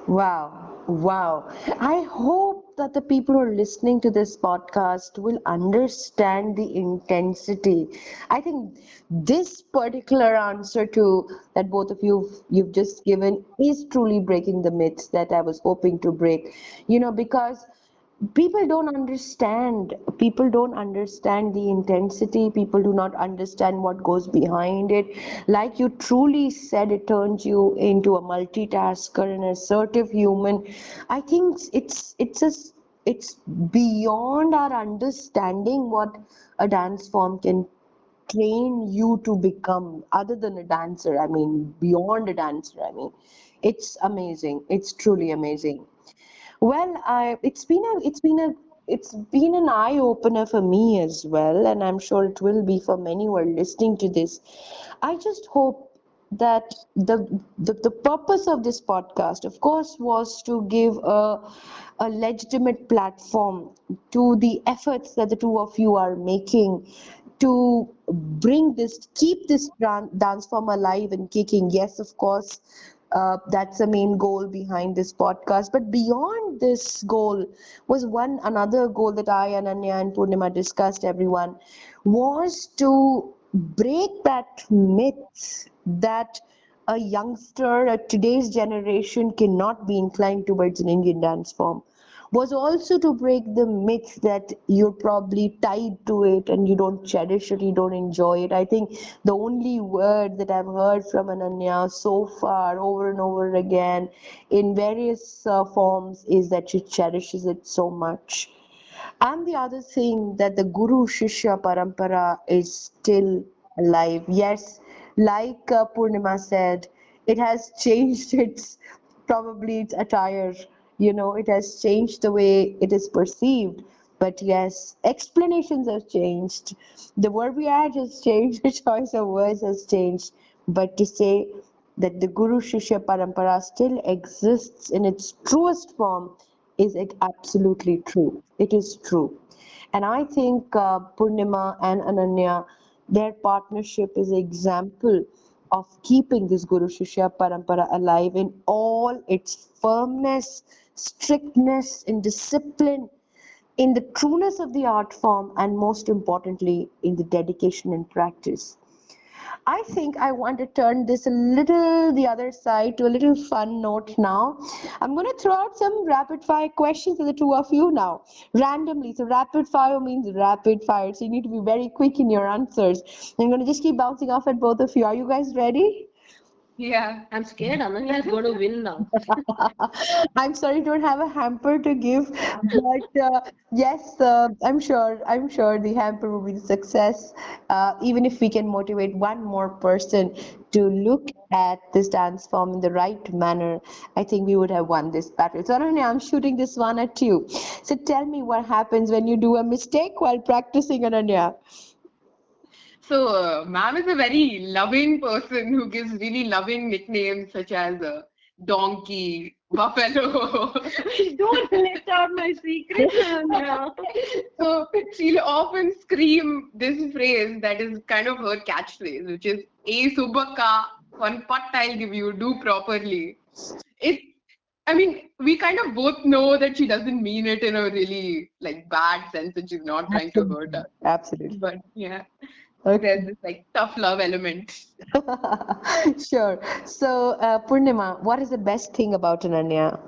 Wow, wow. I hope that the people who are listening to this podcast will understand the intensity. I think this particular answer to that both of you you've just given is truly breaking the myths that I was hoping to break. You know, because people don't understand people don't understand the intensity people do not understand what goes behind it. Like you truly said it turns you into a multitasker an assertive human. I think it's it's a it's beyond our understanding what a dance form can train you to become other than a dancer i mean beyond a dancer i mean. It's amazing. It's truly amazing well, I it's been a it's been a it's been an eye opener for me as well, and I'm sure it will be for many who are listening to this. I just hope that the the, the purpose of this podcast, of course, was to give a a legitimate platform to the efforts that the two of you are making to bring this, keep this dance form alive and kicking. Yes, of course, uh, that's the main goal behind this podcast. But beyond this goal was one another goal that I, and Ananya, and Poornima discussed, everyone, was to break that myth that a youngster, a today's generation cannot be inclined towards an Indian dance form was also to break the myth that you're probably tied to it and you don't cherish it, you don't enjoy it. I think the only word that I've heard from Ananya so far, over and over again, in various uh, forms, is that she cherishes it so much. And the other thing that the Guru Shishya Parampara is still alive. Yes, like uh, Poornima said, it has changed its probably its attire, you know, it has changed the way it is perceived. But yes, explanations have changed, the verbiage has changed, the choice of words has changed. But to say that the Guru Shishya Parampara still exists in its truest form is it absolutely true. It is true. And I think uh, Poornima and Ananya, their partnership is an example of keeping this Guru Shishya Parampara alive in all its firmness, strictness, in discipline, in the trueness of the art form, and most importantly, in the dedication and practice. I think I want to turn this a little the other side to a little fun note now. I'm going to throw out some rapid fire questions to the two of you now, randomly. So, rapid fire means rapid fire. So, you need to be very quick in your answers. I'm going to just keep bouncing off at both of you. Are you guys ready? Yeah. I'm scared Ananya is going to win now. I'm sorry, don't have a hamper to give, but uh, yes, uh, I'm sure. I'm sure the hamper will be the success. Uh, even if we can motivate one more person to look at this dance form in the right manner, I think we would have won this battle. So, Ananya, I'm shooting this one at you. So, tell me what happens when you do a mistake while practicing, Ananya. So, uh, ma'am is a very loving person who gives really loving nicknames such as uh, donkey, buffalo. Don't let out my secret, Ananya. so, she'll often scream this phrase that is kind of her catchphrase, which is A Subaka, one pot I'll give you, do properly. It I mean, we kind of both know that she doesn't mean it in a really like bad sense and she's not trying to hurt us. Absolutely. But yeah, there's Okay. this like tough love element. Sure. So, uh, Poornima, what is the best thing about Ananya?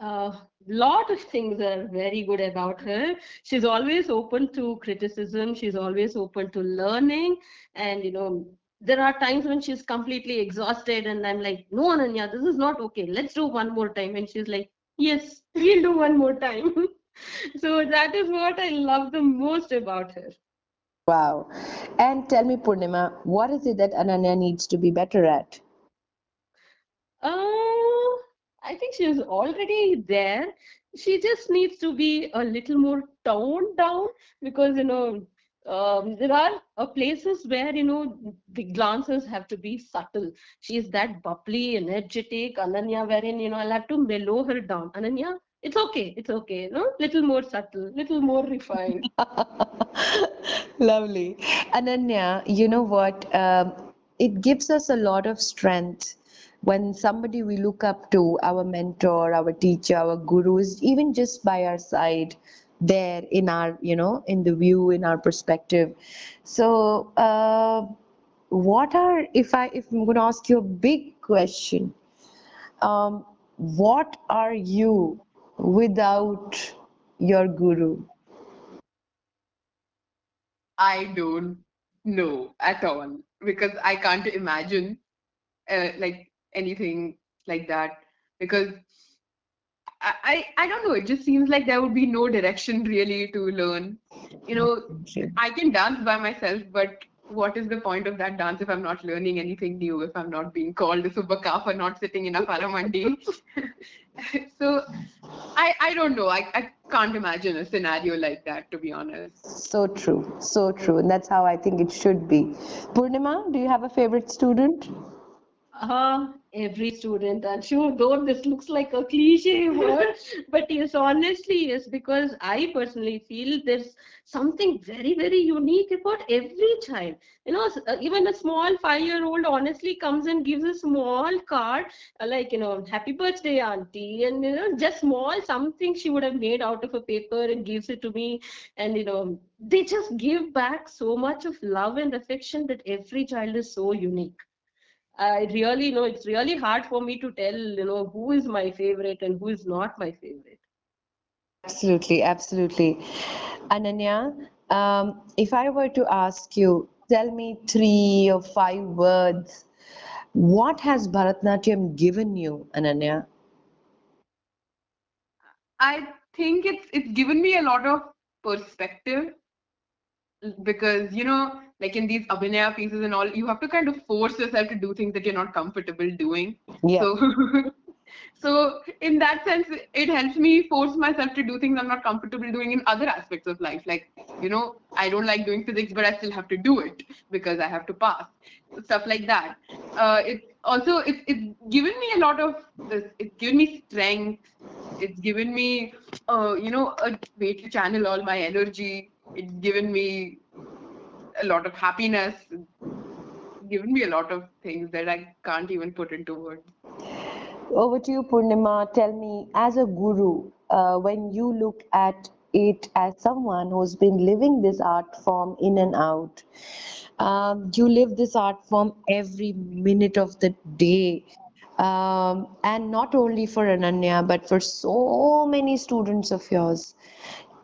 A lot of things are very good about her. She's always open to criticism. She's always open to learning. And, you know, there are times when she's completely exhausted and I'm like, no, Ananya, this is not okay. Let's do one more time. And she's like, yes, we'll do one more time. so that is what I love the most about her. Wow. And tell me, Poornima, what is it that Ananya needs to be better at? Uh, I think she's already there. She just needs to be a little more toned down because, you know, um, there are uh, places where, you know, the glances have to be subtle. She's that bubbly, energetic, Ananya, wherein, you know, I'll have to mellow her down. Ananya, it's okay, it's okay, know, little more subtle, little more refined. Lovely. Ananya, you know what? Um, it gives us a lot of strength when somebody we look up to, our mentor, our teacher, our guru is even just by our side, there in our, you know, in the view, in our perspective. So, uh, what are, if I, if I'm going to ask you a big question, um, what are you without your guru? I don't know at all because I can't imagine uh, like anything like that because I, I I don't know. It just seems like there would be no direction really to learn. You know, I can dance by myself, but what is the point of that dance if I'm not learning anything new, if I'm not being called a subaka for not sitting in a paramandi? so I I don't know. I, I can't imagine a scenario like that to be honest. So true, so true, and that's how I think it should be. Purnima, do you have a favorite student? Uh, every student, and sure, though this looks like a cliche word, but yes, honestly, yes, because I personally feel there's something very, very unique about every child. You know, uh, even a small five-year-old honestly comes and gives a small card, uh, like, you know, happy birthday, auntie, and, you know, just small something she would have made out of a paper and gives it to me. And, you know, they just give back so much of love and affection that every child is so unique. I really know it's really hard for me to tell, you know, who is my favorite and who is not my favorite. Absolutely, absolutely. Ananya, um, if I were to ask you, tell me three or five words, what has Bharatnatyam given you, Ananya? I think it's it's given me a lot of perspective because you know like in these abhinaya pieces and all you have to kind of force yourself to do things that you're not comfortable doing. Yeah. so so in that sense it helps me force myself to do things i'm not comfortable doing in other aspects of life. Like you know i don't like doing physics but i still have to do it because i have to pass. Stuff like that. Uh, it also it's it's given me a lot of this it's given me strength. It's given me uh, you know a way to channel all my energy. It's given me a lot of happiness, given me a lot of things that I can't even put into words. Over to you, Poornima. Tell me, as a guru, uh, when you look at it as someone who's been living this art form in and out, um, you live this art form every minute of the day. Um, and not only for Ananya, but for so many students of yours.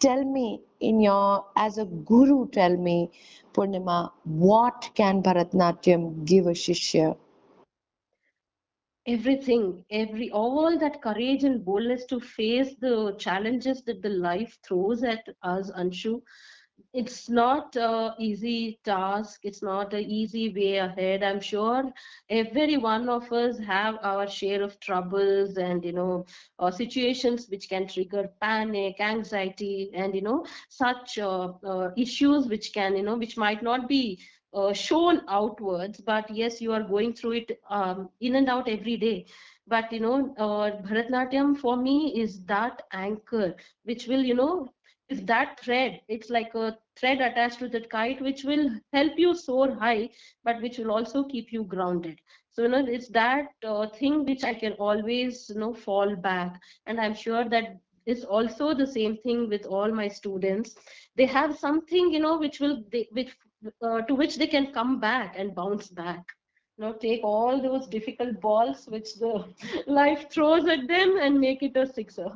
Tell me, in your as a guru, tell me, Poornima, what can Bharatnatyam give a Shishya? everything every all that courage and boldness to face the challenges that the life throws at us anshu it's not a easy task. It's not an easy way ahead i'm sure. Every one of us have our share of troubles and you know uh, situations which can trigger panic anxiety and you know such uh, uh, issues which can you know which might not be uh, shown outwards but yes you are going through it um, in and out every day. But you know uh, bharatnatyam for me is that anchor which will you know is that thread. It's like a thread attached to that kite which will help you soar high but which will also keep you grounded. So you know it's that uh, thing which i can always you know fall back. And i'm sure that is also the same thing with all my students. They have something you know which will they, which uh, to which they can come back and bounce back. You know take all those difficult balls which the life throws at them and make it a sixer.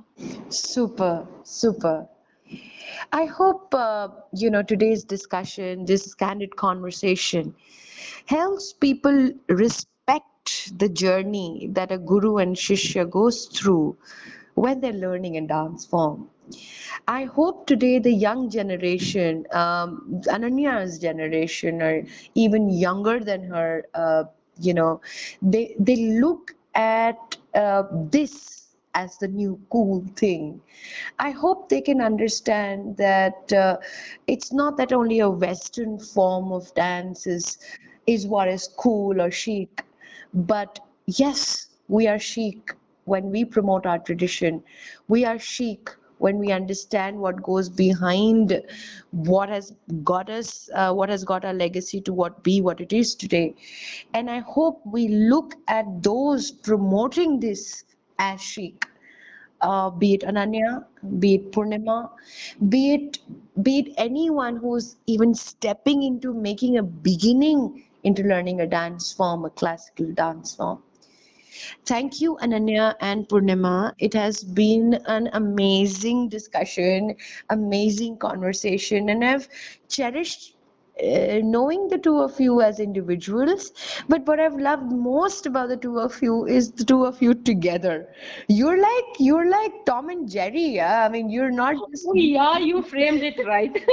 Super, super. I hope, uh, you know, today's discussion, this candid conversation, helps people respect the journey that a guru and shishya goes through when they're learning in dance form. I hope today the young generation, um, Ananya's generation, or even younger than her, uh, you know, they they look at uh, this as the new cool thing. I hope they can understand that uh, it's not that only a Western form of dance is is what is cool or chic, but yes, we are chic when we promote our tradition. We are chic when we understand what goes behind what has got us, uh, what has got our legacy to what be what it is today. And I hope we look at those promoting this as chic uh, be it Ananya, be it Poornima, be it be it anyone who's even stepping into making a beginning into learning a dance form, a classical dance form. Thank you, Ananya and Poornima. It has been an amazing discussion, amazing conversation, and I've cherished uh, knowing the two of you as individuals. But what I've loved most about the two of you is the two of you together. You're like you're like Tom and Jerry. Yeah? I mean, you're not just Oh, yeah, you framed it right.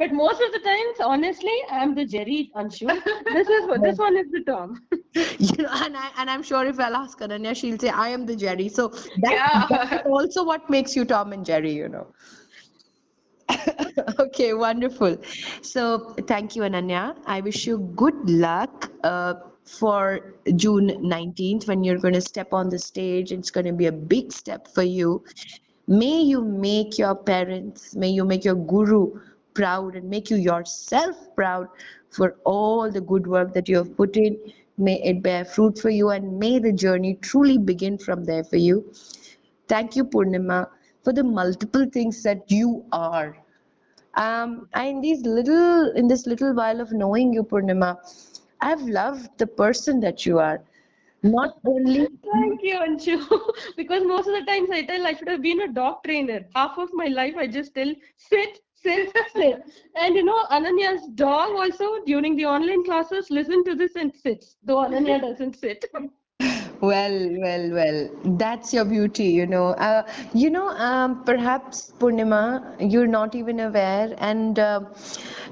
But most of the times, honestly, I'm the Jerry Anshu. This is what this one is the Tom. you know, and I and I'm sure if I'll ask Ananya, she'll say I am the Jerry. So that, Yeah. that's also what makes you Tom and Jerry. You know. Okay, wonderful. So thank you, Ananya. I wish you good luck uh, for June 19th when you're going to step on the stage. It's going to be a big step for you. May you make your parents, may you make your guru proud and make you yourself proud for all the good work that you have put in. May it bear fruit for you and may the journey truly begin from there for you. Thank you, Poornima, for the multiple things that you are. Um, in these little, in this little while of knowing you, Poornima, I've loved the person that you are. Not only, Thank you, Anshu. Because most of the times I tell I should have been a dog trainer. Half of my life I just tell sit, sit, sit. And you know, Ananya's dog also during the online classes listen to this and sits, though Ananya doesn't sit. Well, well, well. That's your beauty, you know. Uh, you know, um, perhaps Poornima, you're not even aware. And uh,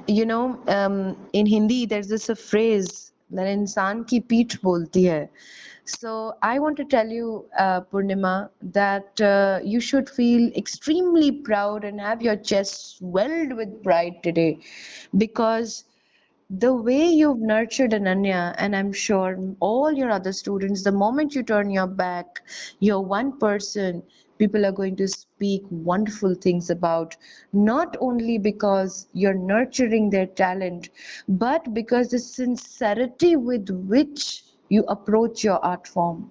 you know, um, in Hindi, there's this a phrase that "insan ki peeth bolti hai." So I want to tell you, uh, Poornima, that uh, you should feel extremely proud and have your chest swelled with pride today, because the way you've nurtured Ananya, and I'm sure all your other students, the moment you turn your back, you're one person people are going to speak wonderful things about, not only because you're nurturing their talent, but because the sincerity with which you approach your art form.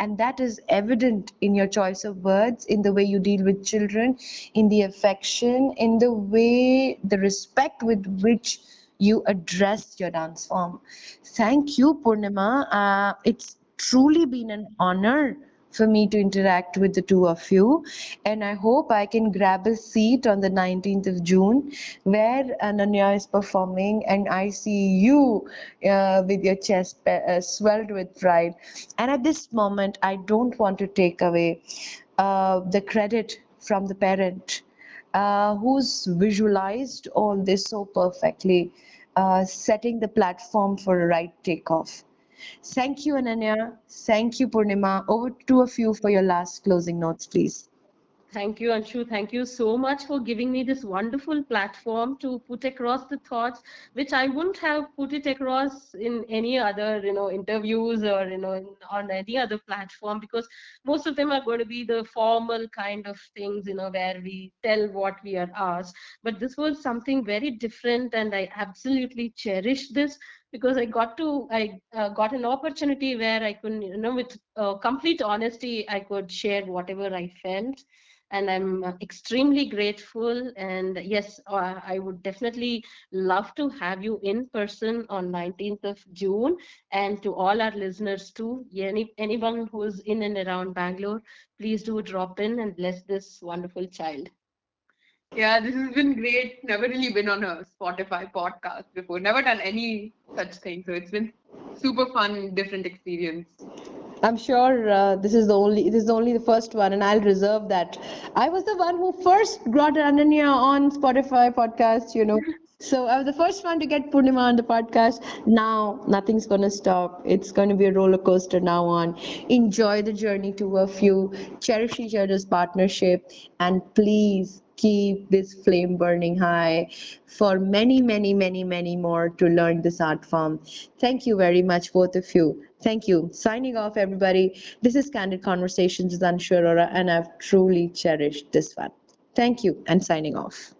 And that is evident in your choice of words, in the way you deal with children, in the affection, in the way, the respect with which you address your dance form. Thank you, Poornima. Uh, it's truly been an honor for me to interact with the two of you. And I hope I can grab a seat on the 19th of June where Ananya is performing and I see you uh, with your chest uh, swelled with pride. And at this moment, I don't want to take away uh, the credit from the parent uh, who's visualized all this so perfectly, uh, setting the platform for a right takeoff. Thank you, Ananya. Thank you, Poornima. Over to a few for your last closing notes, please. Thank you, Anshu. Thank you so much for giving me this wonderful platform to put across the thoughts, which I wouldn't have put it across in any other, you know, interviews or, you know, on any other platform, because most of them are going to be the formal kind of things, you know, where we tell what we are asked. But this was something very different, and I absolutely cherish this because I got to, I uh, got an opportunity where I could, you know, with uh, complete honesty, I could share whatever I felt and I'm uh, extremely grateful. And yes, uh, I would definitely love to have you in person on 19th of June. And to all our listeners too, any anyone who's in and around Bangalore, please do drop in and bless this wonderful child. Yeah, this has been great. Never really been on a Spotify podcast before. Never done any such thing. So it's been super fun, different experience. I'm sure uh, this is the only this is only the first one, and I'll reserve that. I was the one who first brought Ananya on Spotify podcast, you know. So I was the first one to get Poornima on the podcast. Now nothing's gonna stop. It's gonna be a roller coaster now on. Enjoy the journey to a few. Cherish each other's partnership, and please keep this flame burning high for many, many, many, many more to learn this art form. Thank you very much, both of you. Thank you. Signing off, everybody. This is Candid Conversations with Anshu Arora, and I've truly cherished this one. Thank you, and signing off.